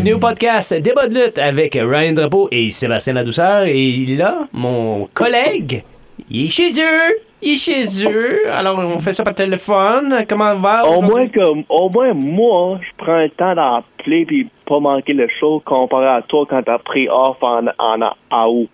Bienvenue au podcast Débat de lutte avec Ryan Drapeau et Sébastien Ladouceur. Et là, mon collègue, il est chez eux. Il est chez eux. Alors, on fait ça par téléphone. Comment va? Au moins que, au moins moi, je prends le temps d'appeler puis pas manquer le show comparé à toi quand t'as pris off en, en, en août.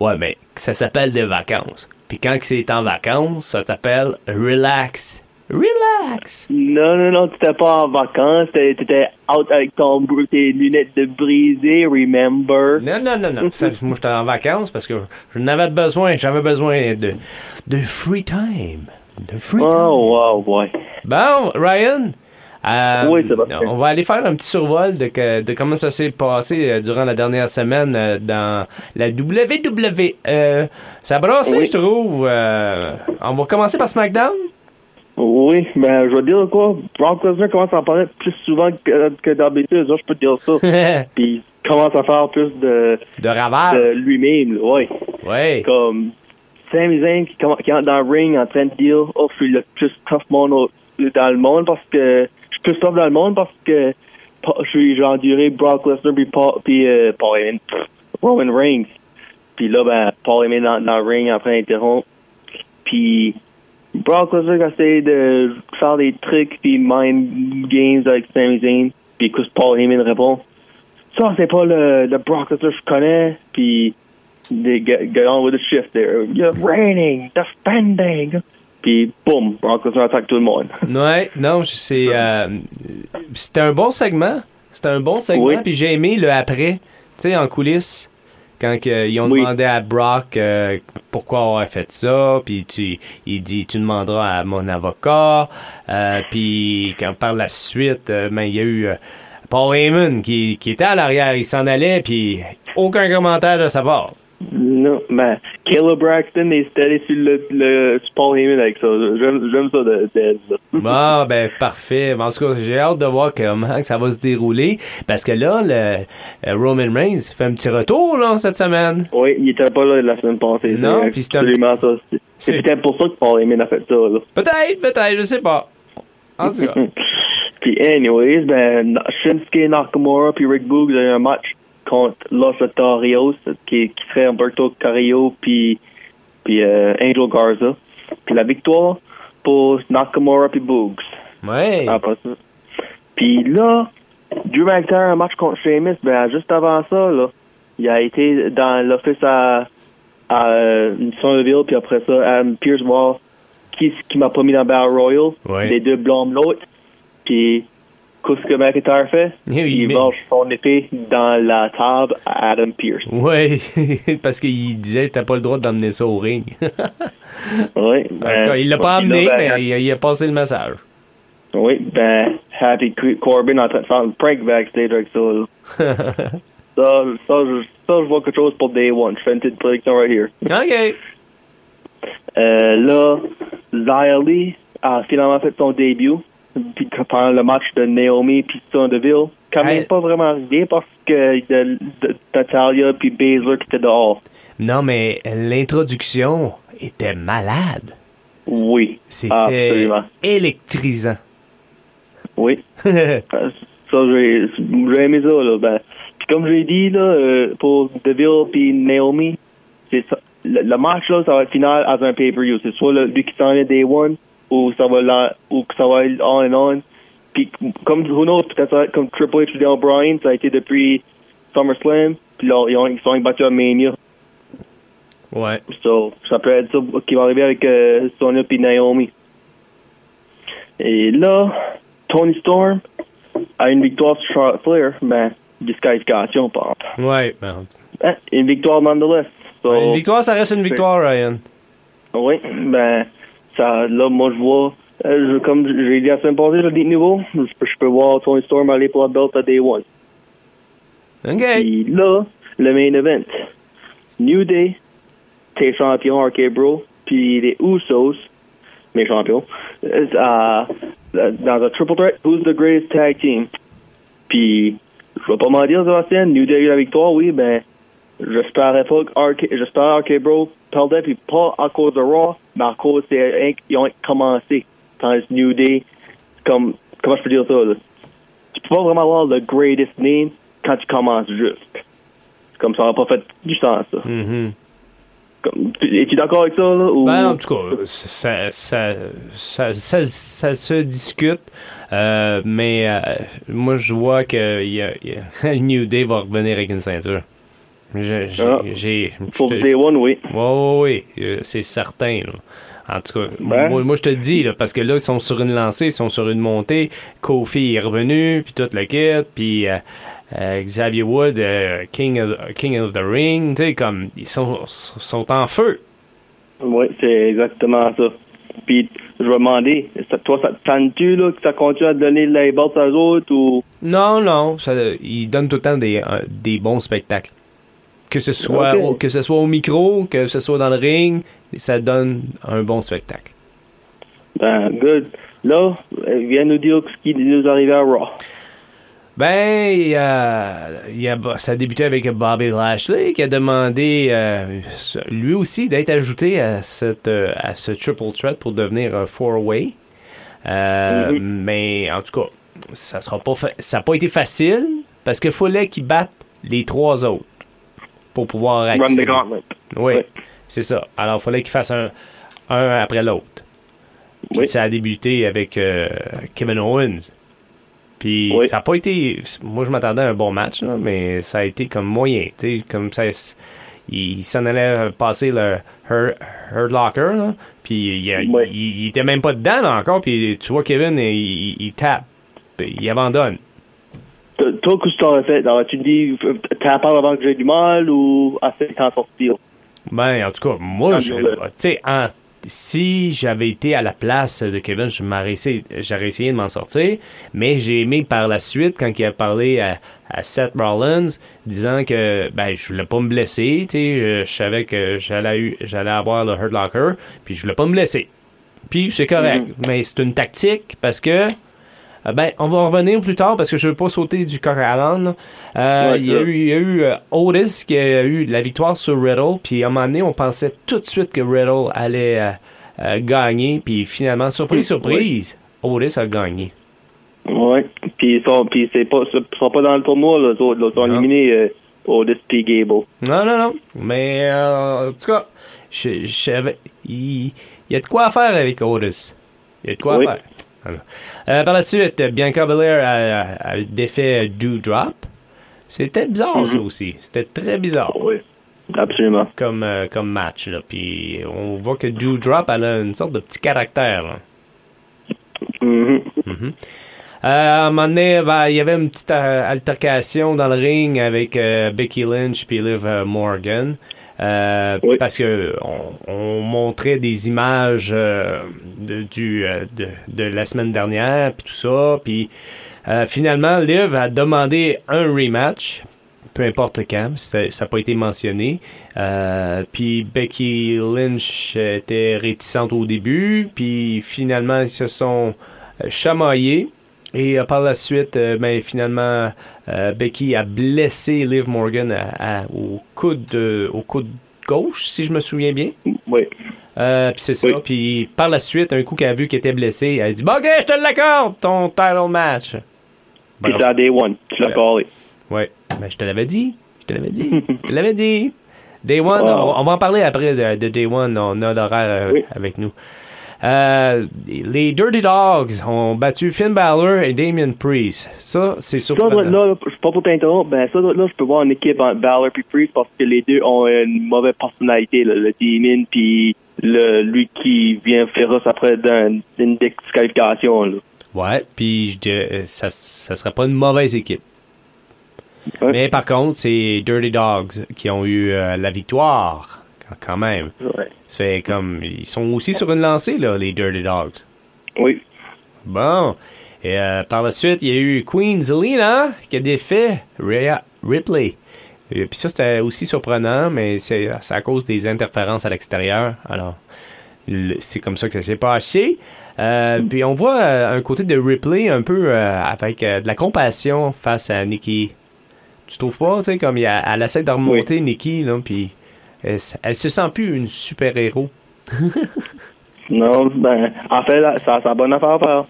Ouais, mais ça s'appelle des vacances. Puis quand c'est en vacances, ça s'appelle relax. Relax. Non, non, non, t'étais pas en vacances, t'étais out avec ton, tes lunettes de brisé, remember? Non, non, non, non. Ça, moi, j'étais en vacances parce que je n'avais besoin. J'avais besoin de, de free time. De free time. Oh, wow, ouais. Bon, Ryan. euh, Oui, on va aller faire un petit survol de, que- de comment ça s'est passé euh, durant la dernière semaine euh, dans la WWE. ça a brassé, Oui. je trouve. Euh, on va commencer par SmackDown? Oui, ben, je vais dire quoi, Brock Lesnar commence à en parler plus souvent que, que d'habitude, ça, je peux te dire ça. puis il commence à faire plus de, de Raval. lui-même, là, ouais. Ouais. comme Sami Zayn qui, entre dans le ring en train de dire oh je suis le plus tough monde dans le monde parce que je suis plus tough dans le monde parce que je suis j'ai enduré Brock Lesnar puis Paul puis euh, Paul Heyman, pff, Roman Reigns puis là ben Paul Heyman dans, dans le ring en train d'interrompre puis Brock Lesnar essaie de faire des trucs puis mind games avec Sami Zayn puis Paul Heyman répond ça c'est pas le, le Brock Lesnar que je connais puis they get, get on with the shift there. You're raining, defending. Puis, boum, Brock Lesnar attaque tout le monde. Ouais, non, c'est. euh, c'était un bon segment. C'était un bon segment. Oui. Puis j'ai aimé le après, tu sais, en coulisses. Quand ils ont Oui. demandé à Brock euh, pourquoi avoir fait ça, puis tu, il dit tu demanderas à mon avocat, euh, puis quand par la suite, euh, ben, il y a eu Paul Heyman qui, qui était à l'arrière, il s'en allait, puis aucun commentaire de sa part. Non, ben, Caleb Braxton est allé sur le, le sur Paul Heyman avec ça. J'aime ça de, de, de- Bon, ben parfait. En tout cas, j'ai hâte de voir comment que ça va se dérouler. Parce que là, le euh, Roman Reigns fait un petit retour là, cette semaine. Oui, il était pas là la semaine passée. Non, puis un- absolument ça. Peut-être pour ça que Paul Heyman a fait ça, là. Peut-être, peut-être, je sais pas. En tout cas. Puis, anyways, ben, Shinsuke Nakamura puis Rick Boogs ont eu un match contre Los Otarios, qui, qui serait Humberto Carrillo puis, puis euh, Angel Garza. Puis la victoire pour Nakamura puis Boogs. Ouais. Après ça. Puis là, Drew McIntyre un match contre Sheamus, ben, juste avant ça, là, il a été dans l'office à, à euh, Somerville, puis après ça, Adam Pierce voir qui, qui m'a pas mis dans Battle Royal. Ouais. Les deux blâment l'autre. Puis, qu'est-ce que McIntyre fait? Eh oui, il mais- lâche son épée dans la table à Adam Pierce. Ouais, parce qu'il disait t'as pas le droit d'emmener ça au ring. Oui. En tout cas, il l'a pas amené, ben, mais il a, il a passé le message. Oui, ben, Happy Cor- Corbin en train de faire un prank backstage avec ça. là. ça, ça, je, ça, je vois quelque chose pour Day One. Je fais une petite prédiction right here. OK. Euh, là, Li a finalement fait son début. Puis pendant le match de Naomi puis Sonya Deville, quand même Hey. pas vraiment arrivé parce que de, de, Natalia puis Baszler qui étaient dehors. Non, mais l'introduction était malade. Oui, C'était électrisant. Oui. Ça, j'ai j'ai aimé ça, là. Ben, puis comme j'ai dit, là, euh, pour Deville puis Naomi, c'est ça. Le, le match, là, ça va être final à un pay-per-view. C'est soit le, lui qui s'en est Day One, ou ça va là, ou que ça va être on and on. Puis, comme, who knows, peut-être ça va être comme Triple H ou Daniel Bryan, ça a été depuis SummerSlam, puis là, ils, ont, ils sont battus à Mania. Ouais. So, ça peut être ça qui va arriver avec euh, Sonya puis Naomi. Et là, Tony Storm a une victoire sur Charlotte Flair, mais disqualification, par. Ouais. ben, Hein, une victoire nonetheless. So, une victoire, ça reste une victoire, Ryan. Oui, ben, ça, là, moi, je vois, euh, je- comme j'ai dit la semaine passée, le Deep niveau, je, peux- je peux voir Tony Storm aller pour la belt à Day One. OK. Puis là, le main event. New Day, tes champions RK Bro, puis les Usos, mes champions, euh, à- dans un triple threat, who's the greatest tag team? Puis, je vais pas m'en dire, Sébastien, New Day a eu la victoire, oui, ben, j'espérais pas que RK, j'espère RK Bro perdait, puis pas à cause de Raw, mais à cause des, ils ont commencé. Quand New Day, comme, comment je peux dire ça, là? Tu peux pas vraiment avoir le greatest name quand tu commences juste. Comme ça n'a pas fait du sens, ça. Mhm. Comme, es-tu d'accord avec ça, là? Ou... Ben, en tout cas, ça, ça, ça, ça, se discute. Euh, mais euh, moi, je vois que y a, y a- New Day va revenir avec une ceinture. J'ai. Ah. Pour Day One, oui. Ouais, ouais, euh, c'est certain. là. En tout cas, Ben. moi, moi, je te le dis, là, parce que là, ils sont sur une lancée, ils sont sur une montée. Kofi est revenu, puis tout le kit, puis euh, euh, Xavier Wood, euh, King, of, King of the Ring, tu sais, comme, ils sont, sont en feu. Oui, c'est exactement ça. Puis, je vais demander, toi, ça te tente-tu, là, que ça continue à donner les belts aux autres, ou... Non, non, ça, ils donnent tout le temps des, des bons spectacles. Que ce, soit au, que ce soit au micro, que ce soit dans le ring, ça donne un bon spectacle. Ben, good. Là, euh, viens nous dire ce qui nous est arrivé à Raw. Ben, il y a, il y a- ça a débuté avec Bobby Lashley qui a demandé euh, lui aussi d'être ajouté à, cette, euh, à ce triple threat pour devenir un four-way. Euh, Mhm. Mais en tout cas, ça sera pas ça n'a pas été facile parce qu'il fallait qu'il batte les trois autres pour pouvoir Run the accéder. gauntlet. Oui, Ouais. c'est ça. Alors, il fallait qu'il fasse un, un après l'autre. Puis Oui. ça a débuté avec euh, Kevin Owens. Puis Oui. ça n'a pas été. Moi, je m'attendais à un bon match, là, mais ça a été comme moyen. Comme ça. Il, s'en allait passer le Hurt, Locker, là, puis il, il- Oui. il- était même pas dedans là, encore. Puis tu vois Kevin, il, il, il tape, puis il abandonne. Toi, qu'est-ce que tu aurais fait? Aurais-tu dit, euh, t'as peur avant que j'ai du mal, ou assez t'en sortir? Ben, en tout cas, moi, tu sais, en- si j'avais été à la place de Kevin, je m'aurais essayé- j'aurais essayé de m'en sortir, mais j'ai aimé par la suite quand il a parlé à, à Seth Rollins, disant que ben je voulais pas me blesser, tu sais, je, je savais que j'allais j'allais avoir le Hurt Locker, puis je voulais pas me blesser. Puis c'est correct, mais c'est une tactique parce que ben, on va en revenir plus tard parce que je veux pas sauter du à l'âne. là. Euh, Ouais, il y a eu, il y a eu euh, Otis qui a eu la victoire sur Riddle. Puis à un moment donné, on pensait tout de suite que Riddle allait euh, euh, gagner. Puis finalement, surprise, surprise, Otis a gagné. Ouais. Puis ils sont, c'est pas, sont pas dans le tournoi, là, les autres, là, ils sont Non. éliminés, euh, Otis puis Gable. Non, non, non. Mais euh, en tout cas, je, je savais- il, il y a de quoi faire avec Otis. Il y a de quoi Oui. faire. Euh, par la suite, Bianca Belair a, a défait Drop. C'était bizarre, ça Mhm. aussi. C'était très bizarre Oui. Absolument. comme, euh, comme match. Là. Puis on voit que Drop elle a une sorte de petit caractère. là. Mhm. Euh, à un moment donné, ben, il y avait une petite altercation dans le ring avec Becky Lynch puis Liv Morgan. Euh, Oui. Parce que on, on montrait des images euh, de, du, euh, de, de la semaine dernière, puis tout ça. Puis finalement, Liv a demandé un rematch, peu importe quand, ça n'a pas été mentionné. Euh, puis Becky Lynch était réticente au début, puis finalement, ils se sont chamaillés. Et euh, par la suite, euh, ben, finalement, euh, Becky a blessé Liv Morgan à- à- au, coude de- au coude gauche, si je me souviens bien. Oui. Puis c'est ça. Oui. Puis par la suite, un coup qu'elle a vu qu'elle était blessée, elle a dit Bon, OK, je te l'accorde, ton title match. Puis c'est à Day One. Tu l'as Ouais. collé. Ouais. Ben, je te l'avais dit. Je te l'avais dit. je te l'avais dit. Day One, Wow. on, on va en parler après de, de Day One. On a l'horaire Oui. avec nous. Euh, les Dirty Dogs ont battu Finn Balor et Damien Priest. Ça, c'est Ça, surprenant. là, là, pas pour t'interrompre, ben ça, là, je peux voir une équipe entre Balor puis Priest parce que les deux ont une mauvaise personnalité, là, le Demon puis le, lui qui vient féroce après d'une une disqualification, là. Ouais, puis euh, ça, ça serait pas une mauvaise équipe. Ouais. Mais par contre, c'est Dirty Dogs qui ont eu euh, la victoire quand même. Ouais. Ça fait comme. Ils sont aussi sur une lancée, là, les Dirty Dogs. Oui. Bon. Et euh, par la suite, il y a eu Queen Zelina qui a défait Rhea Ripley. Et puis ça, c'était aussi surprenant, mais c'est à cause des interférences à l'extérieur. Alors, c'est comme ça que ça s'est passé. Euh, puis on voit euh, un côté de Ripley un peu avec de la compassion face à Nikki. Tu trouves pas, tu sais, comme il y a- elle essaie de remonter Nikki, là, puis elle, se sent plus une super-héros. Non, ben, en fait, ça, ça a bonne affaire à faire.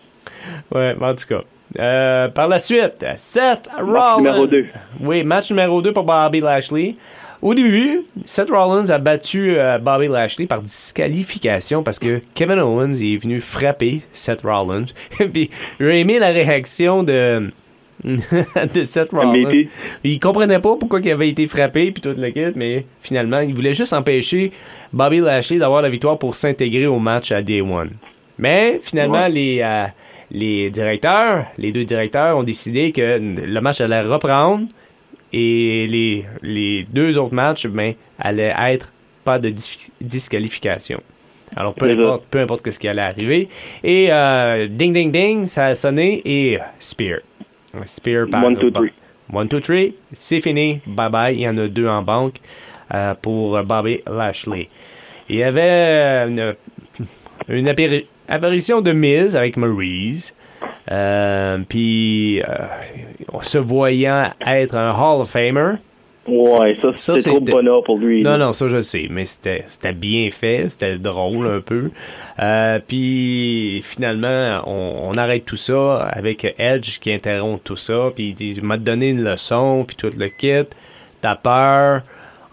Ouais, mais en tout cas. Euh, par la suite, Seth Rollins. numéro deux. Oui, match numéro 2 pour Bobby Lashley. Au début, Seth Rollins a battu euh, Bobby Lashley par disqualification parce que Kevin Owens est venu frapper Seth Rollins. Puis j'ai aimé la réaction de, de Seth Rollins. Il comprenait pas pourquoi il avait été frappé puis toute la mais finalement, il voulait juste empêcher Bobby Lashley d'avoir la victoire pour s'intégrer au match à Day One. Mais finalement, Ouais. les, euh, les directeurs, les deux directeurs ont décidé que le match allait reprendre et les, les deux autres matchs ben, allaient être pas de dis- disqualification. Alors, peu importe, peu importe ce qui allait arriver. Et euh, ding, ding, ding, ça a sonné et euh, Spear. Spear par One, two, three. One, two, three, c'est fini. Bye bye. Il y en a deux en banque euh, pour Bobby Lashley. Il y avait euh, une, une appari- apparition de Miz avec Maurice. Euh, Puis, euh, se voyant être un Hall of Famer. Ouais, ça, Ça, c'est trop bonheur pour lui. Non, là. non, ça je sais, mais c'était bien fait, c'était drôle un peu. Euh, puis finalement, on, on arrête tout ça avec Edge qui interrompt tout ça, puis il dit, m'a donné une leçon, puis tout le kit, t'as peur.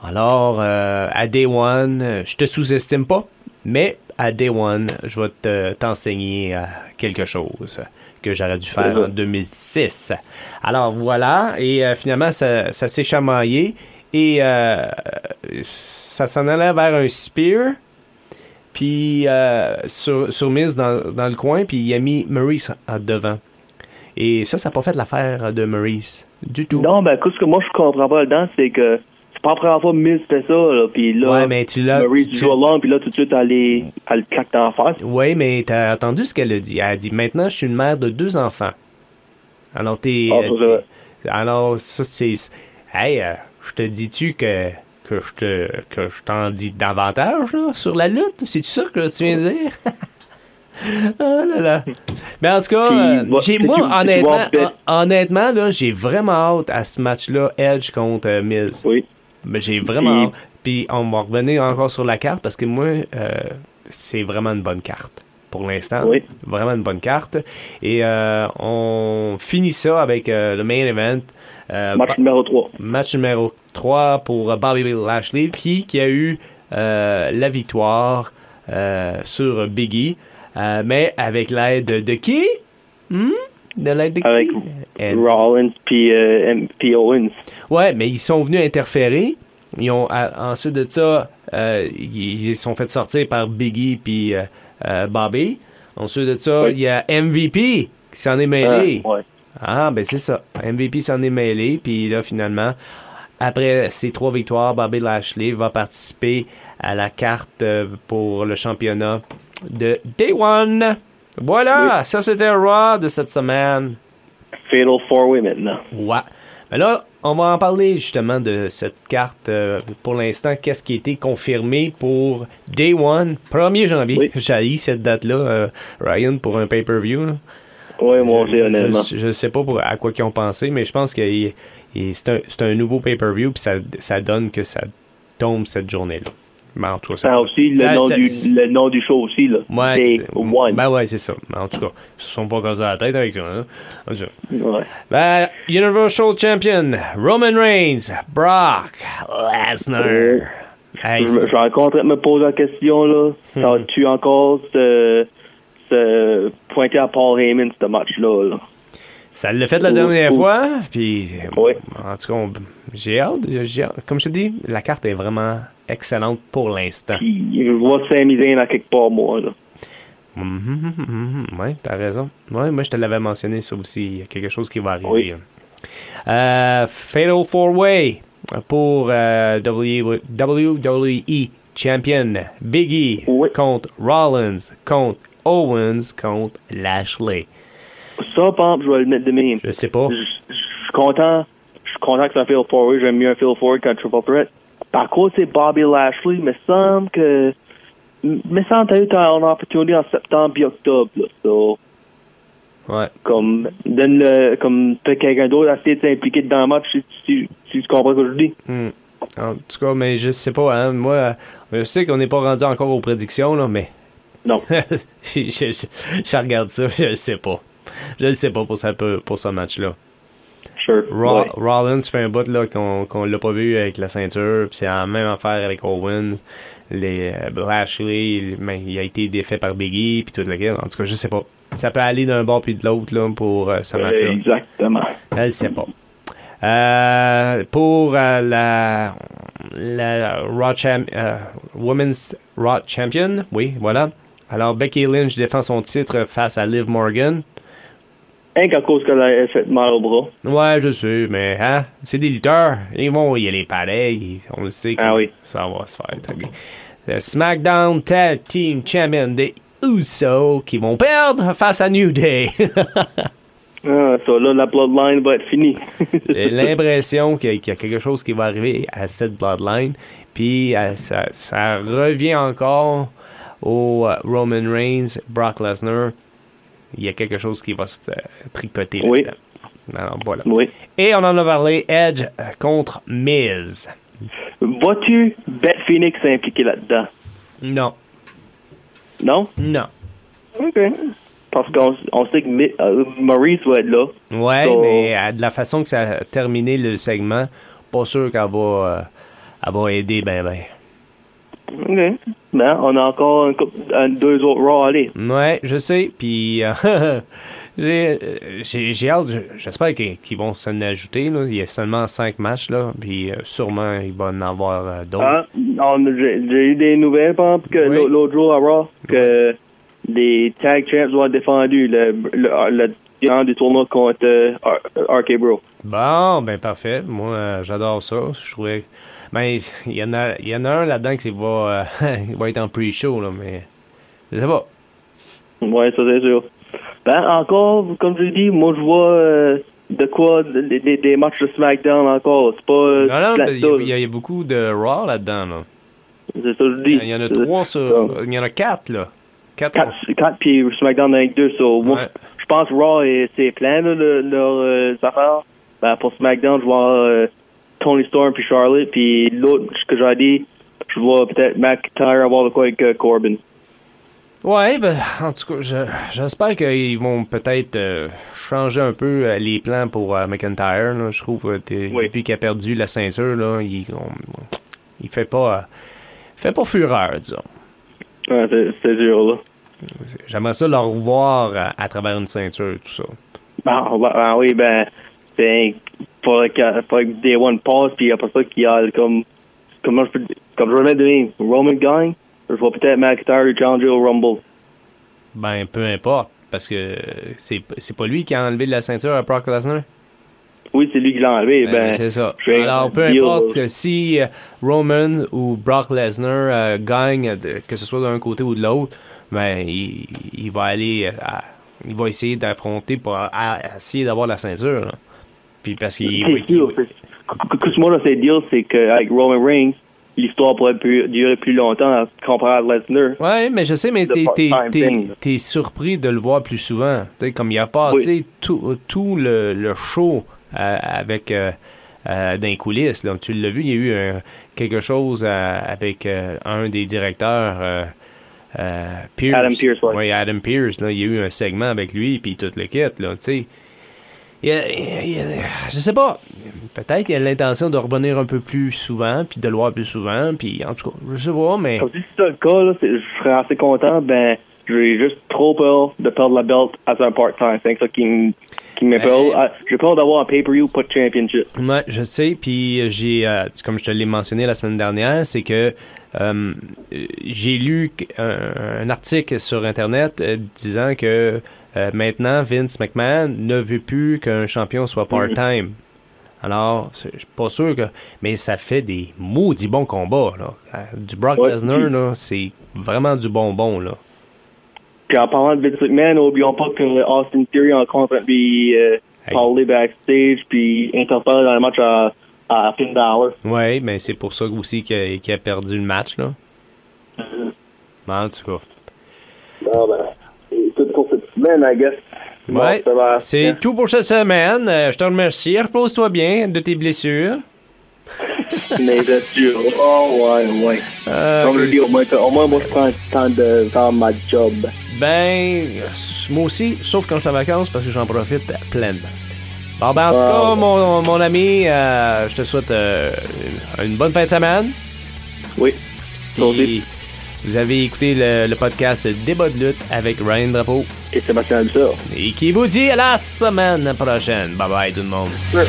Alors, euh, à Day One, je te sous-estime pas, mais à Day One, je vais te- t'enseigner euh, quelque chose que j'aurais dû faire en 2006. Alors voilà, et euh, finalement, ça, s'est chamaillé et euh, ça s'en allait vers un spear. Puis sur, Miz dans, dans le coin, puis il a mis Maurice devant. Et ça, ça n'a pas fait l'affaire de Maurice du tout. Non, ben, ce que moi, je comprends pas là-dedans, c'est que c'est pas la première fois Miz fait ça, là, puis là, ouais, mais tu l'as. Tu- puis là, tout de suite, elle, est- elle le claque dans la face. Oui, mais t'as entendu ce qu'elle a dit? Elle a dit maintenant, je suis une mère de deux enfants. Alors, t'es. Ah, alors, ça, c'est. Hey, euh, je te dis-tu que. Que je te que je t'en dis davantage là, sur la lutte? C'est ça que tu viens de dire? oh là là. Mais en tout cas, euh, moi, honnêtement, en honnêtement là, j'ai vraiment hâte à ce match-là, Edge contre euh, Miz. Oui. Mais j'ai vraiment Puis- on va revenir encore sur la carte parce que moi, euh, c'est vraiment une bonne carte pour l'instant. Oui. Vraiment une bonne carte. Et euh, on finit ça avec euh, le main event. Match numéro 3. match numéro 3 pour Bobby Lashley, puis qui a eu la victoire sur Biggie, mais avec l'aide de qui? Hmm? De l'aide de Avec qui? Et- Rollins, puis euh, Owens. Ouais, mais ils sont venus interférer. Ils ont à- ensuite de ça, euh, ils, ils sont fait sortir par Biggie puis euh, euh, Bobby. Ensuite de ça, Oui. il y a MVP qui s'en est mêlé. Ah, ouais. Ah, ben c'est ça. MVP s'en est mêlé, puis là, finalement, après ces trois victoires, Bobby Lashley va participer à la carte euh, pour le championnat de Day One. Voilà, ça c'était Raw de cette semaine. Fatal Four Way maintenant. Ouais. Mais là, on va en parler justement de cette carte euh, pour l'instant. Qu'est-ce qui a été confirmé pour Day One, 1er janvier. Oui. J'ai cette date-là, euh, Ryan, pour un pay-per-view. là. Oui, moi aussi, honnêtement. Je, je sais pas pour- à quoi ils ont pensé, mais je pense que c'est un, nouveau pay-per-view, puis ça, ça donne que ça tombe cette journée-là. Mais en tout cas, ça- Ah, aussi, le, ça- nom ça- du, le nom du show aussi, là. Ouais, c'est- One. Ben ouais, c'est ça. Mais en tout cas, ils se sont pas cassés la tête avec ça. hein. Ouais. Ben, Universal Champion, Roman Reigns, Brock Lesnar. Hey, Je, suis encore en train de me poser la question, là. Hmm. Ça tu encore se, se pointer à Paul Heyman, ce match-là, là? ça l'a fait la dernière ou- fois, puis Oui. en tout cas, on- j'ai hâte. Comme je te dis, la carte est vraiment excellente pour l'instant. Je vois Sami à quelque part, moi, là. Mhm, mhm, mhm. Ouais, t'as raison. Ouais, moi je te l'avais mentionné ça aussi. Il y a quelque chose qui va arriver. Oui. Euh, Fatal Four Way pour euh, WWE champion Biggie Oui. contre Rollins, contre Owens, contre Lashley. Ça, exemple, je vais le mettre de même. Je sais pas. Je suis content. Suis content que c'est un feel forward. J'aime mieux un feel forward qu'un triple threat. Par contre, c'est Bobby Lashley. Il me semble que. Il me semble que t'as eu ton opportunité en septembre et octobre. Là. So, Ouais. comme, donne le, comme, t'as quelqu'un d'autre à essayer de s'impliquer dans le match si, si, si tu comprends ce que je dis. Hmm. En tout cas, mais je sais pas, hein. Moi, je sais qu'on n'est pas rendu encore aux prédictions, là, mais. Non. je, je- je- je regarde ça, je sais pas. Je ne sais pas pour, ça, pour ce match-là. Sure. Ra- Ouais. Rollins fait un bout là qu'on qu'on l'a pas vu avec la ceinture, puis c'est la même affaire avec Owens. Les euh, Lashley, il- ben, il a été défait par Biggie puis tout le gars. En tout cas, je sais pas. Ça peut aller d'un bord puis de l'autre là pour euh, ce match-là. Exactement. Je sais pas. Euh, pour euh, la la Raw Cham- euh, Women's Raw Champion, oui, voilà. Alors Becky Lynch défend son titre face à Liv Morgan. Rien qu'à cause qu'elle a fait mal au bras. Ouais, je sais, mais hein, c'est des lutteurs. Ils vont y aller pareil. On le sait que Ah oui. ça va se faire. très bien. Le SmackDown Tag Team Champion des Usos qui vont perdre face à New Day. Ah, ça, là, la bloodline va être finie. J'ai l'impression qu'il y, a- qu'il y a quelque chose qui va arriver à cette Bloodline. Puis euh, ça, ça revient encore au euh, Roman Reigns, Brock Lesnar. Il y a quelque chose qui va se euh, tricoter Oui. là-dedans. Alors voilà. oui. Et on en a parlé, Edge euh, contre Miz. Vas-tu Beth Phoenix s'impliquer là-dedans? Non, Non? non. OK. Parce qu'on on sait que Mi- euh, Maurice va être là. Ouais, So- mais euh, de la façon que ça a terminé le segment, pas sûr qu'elle va, euh, elle va aider ben ben. OK. Ben, on a encore un couple- un- deux autres Raw à aller. Ouais, je sais. Puis euh, j'ai euh, hâte. J'espère qu'ils vont s'en ajouter. Là. Il y a seulement cinq matchs là. Puis euh, sûrement il va en avoir euh, d'autres. Ah, J'ai eu des nouvelles, par exemple, que Oui. l'au- l'autre jour à Raw, que les tag champs vont être défendus. Le, le, le gagnant du tournoi contre euh, RK Bro. Bon, ben parfait. Moi, euh, j'adore ça. Je trouvais. Ben, il y en a, y en a un là-dedans qui va, euh, va être en pre-show là, mais je sais pas. Ouais, ça c'est sûr. Ben, encore, comme je dis, moi je vois euh, de quoi, des, des- des matchs de SmackDown encore. C'est pas. Non, non, il y, a- il y a beaucoup de Raw là-dedans là. C'est ça que je dis. Il y en a trois sur, il y en a quatre là. Quatre. Quatre, quatre puis SmackDown avec deux. So, Ouais. Pense Raw et c'est plein là, le- leurs euh, affaires. Ben, pour SmackDown, je vois euh, Tony Storm puis Charlotte. Puis l'autre, ce que j'ai dit, je vois peut-être McIntyre avoir de quoi avec euh, Corbin. Ouais, ben, en tout cas, je- j'espère qu'ils vont peut-être euh, changer un peu euh, les plans pour euh, McIntyre. là. Je trouve que Oui. depuis qu'il a perdu la ceinture, là, il, on- il fait pas, fait pas fureur, disons. Ouais, c'est dur, là. J'aimerais ça le revoir à, à travers une ceinture, tout ça. Ben, ben, ben oui, ben, c'est faudrait que, faudrait que Day One passe, puis après ça, qu'il y a comme, comment je comme je vais de Roman gagne, je vois peut-être McIntyre changer au Rumble. Ben, peu importe, parce que c'est c'est pas lui qui a enlevé la ceinture à Brock Lesnar? Oui, c'est lui qui l'a enlevé, Ben, ben, c'est ça. Alors, peu importe que si euh, Roman ou Brock Lesnar euh, gagne, de- que ce soit d'un côté ou de l'autre, ben, il, il va aller, euh, à- il va essayer d'affronter pour à- à essayer d'avoir la ceinture. là. Puis parce qu'il C'est sûr, c'est- là, c'est qu'avec Roman Reigns, l'histoire pourrait plus- durer plus longtemps comparé à Lesnar. Ouais, mais je sais, mais t'es, surpris de le voir plus souvent. Tu sais, comme il a passé tout, tout le, le show avec euh, dans les coulisses. Là. Tu l'as vu, il y a eu euh, quelque chose euh, avec euh, un des directeurs. euh, Pierce. Adam ouais. Oui, Adam Pierce. Là, il y a eu un segment avec lui, puis toute l'équipe. Là, tu sais. Il il je sais pas. Peut-être qu'il a l'intention de revenir un peu plus souvent, puis de le voir plus souvent, puis en tout cas, je sais pas, mais... Comme si c'est ça le cas, là, je serais assez content, ben, j'ai juste trop peur de perdre la belt as un part-time. C'est ça qui me, fait peur. Ben- Ah, J'ai peur d'avoir un pay-per-view, pas de championship. Ouais, je sais. Puis j'ai, euh, comme je te l'ai mentionné la semaine dernière, c'est que euh, j'ai lu un, un article sur Internet euh, disant que euh, maintenant Vince McMahon ne veut plus qu'un champion soit part-time. Alors, je suis pas sûr que. Mais ça fait des maudits bons combats, là. Euh, Du Brock Ouais. Lesnar, là, c'est vraiment du bonbon, là. Puis en parlant de Vince McMahon, n'oublions pas que Austin Theory encore en train de lui, euh, Hey. parler backstage puis interférer dans le match à, à Finn Balor. Ouais, mais c'est pour ça aussi qu'il a, qu'il a perdu le match, là. Mais En tout cas. Ah ben, c'est tout pour cette semaine, I guess. Ouais, c'est tout pour cette semaine. Euh, je te remercie. Repose-toi bien de tes blessures. Mais bien sûr. Oh, ouais, ouais. Euh, Comme je dis, au moins, au moins, moi, je prends le temps de faire ma job. Ben, moi aussi, sauf quand je suis en vacances parce que j'en profite pleinement. Bon, ben, en tout Ah. cas, mon, mon ami, euh, je te souhaite euh, une bonne fin de semaine. Oui. Puis, vous avez écouté le, le podcast Débat de lutte avec Ryan Drapeau. Et Sébastien Abissard. Et qui vous dit à la semaine prochaine. Bye bye tout le monde. Ouais.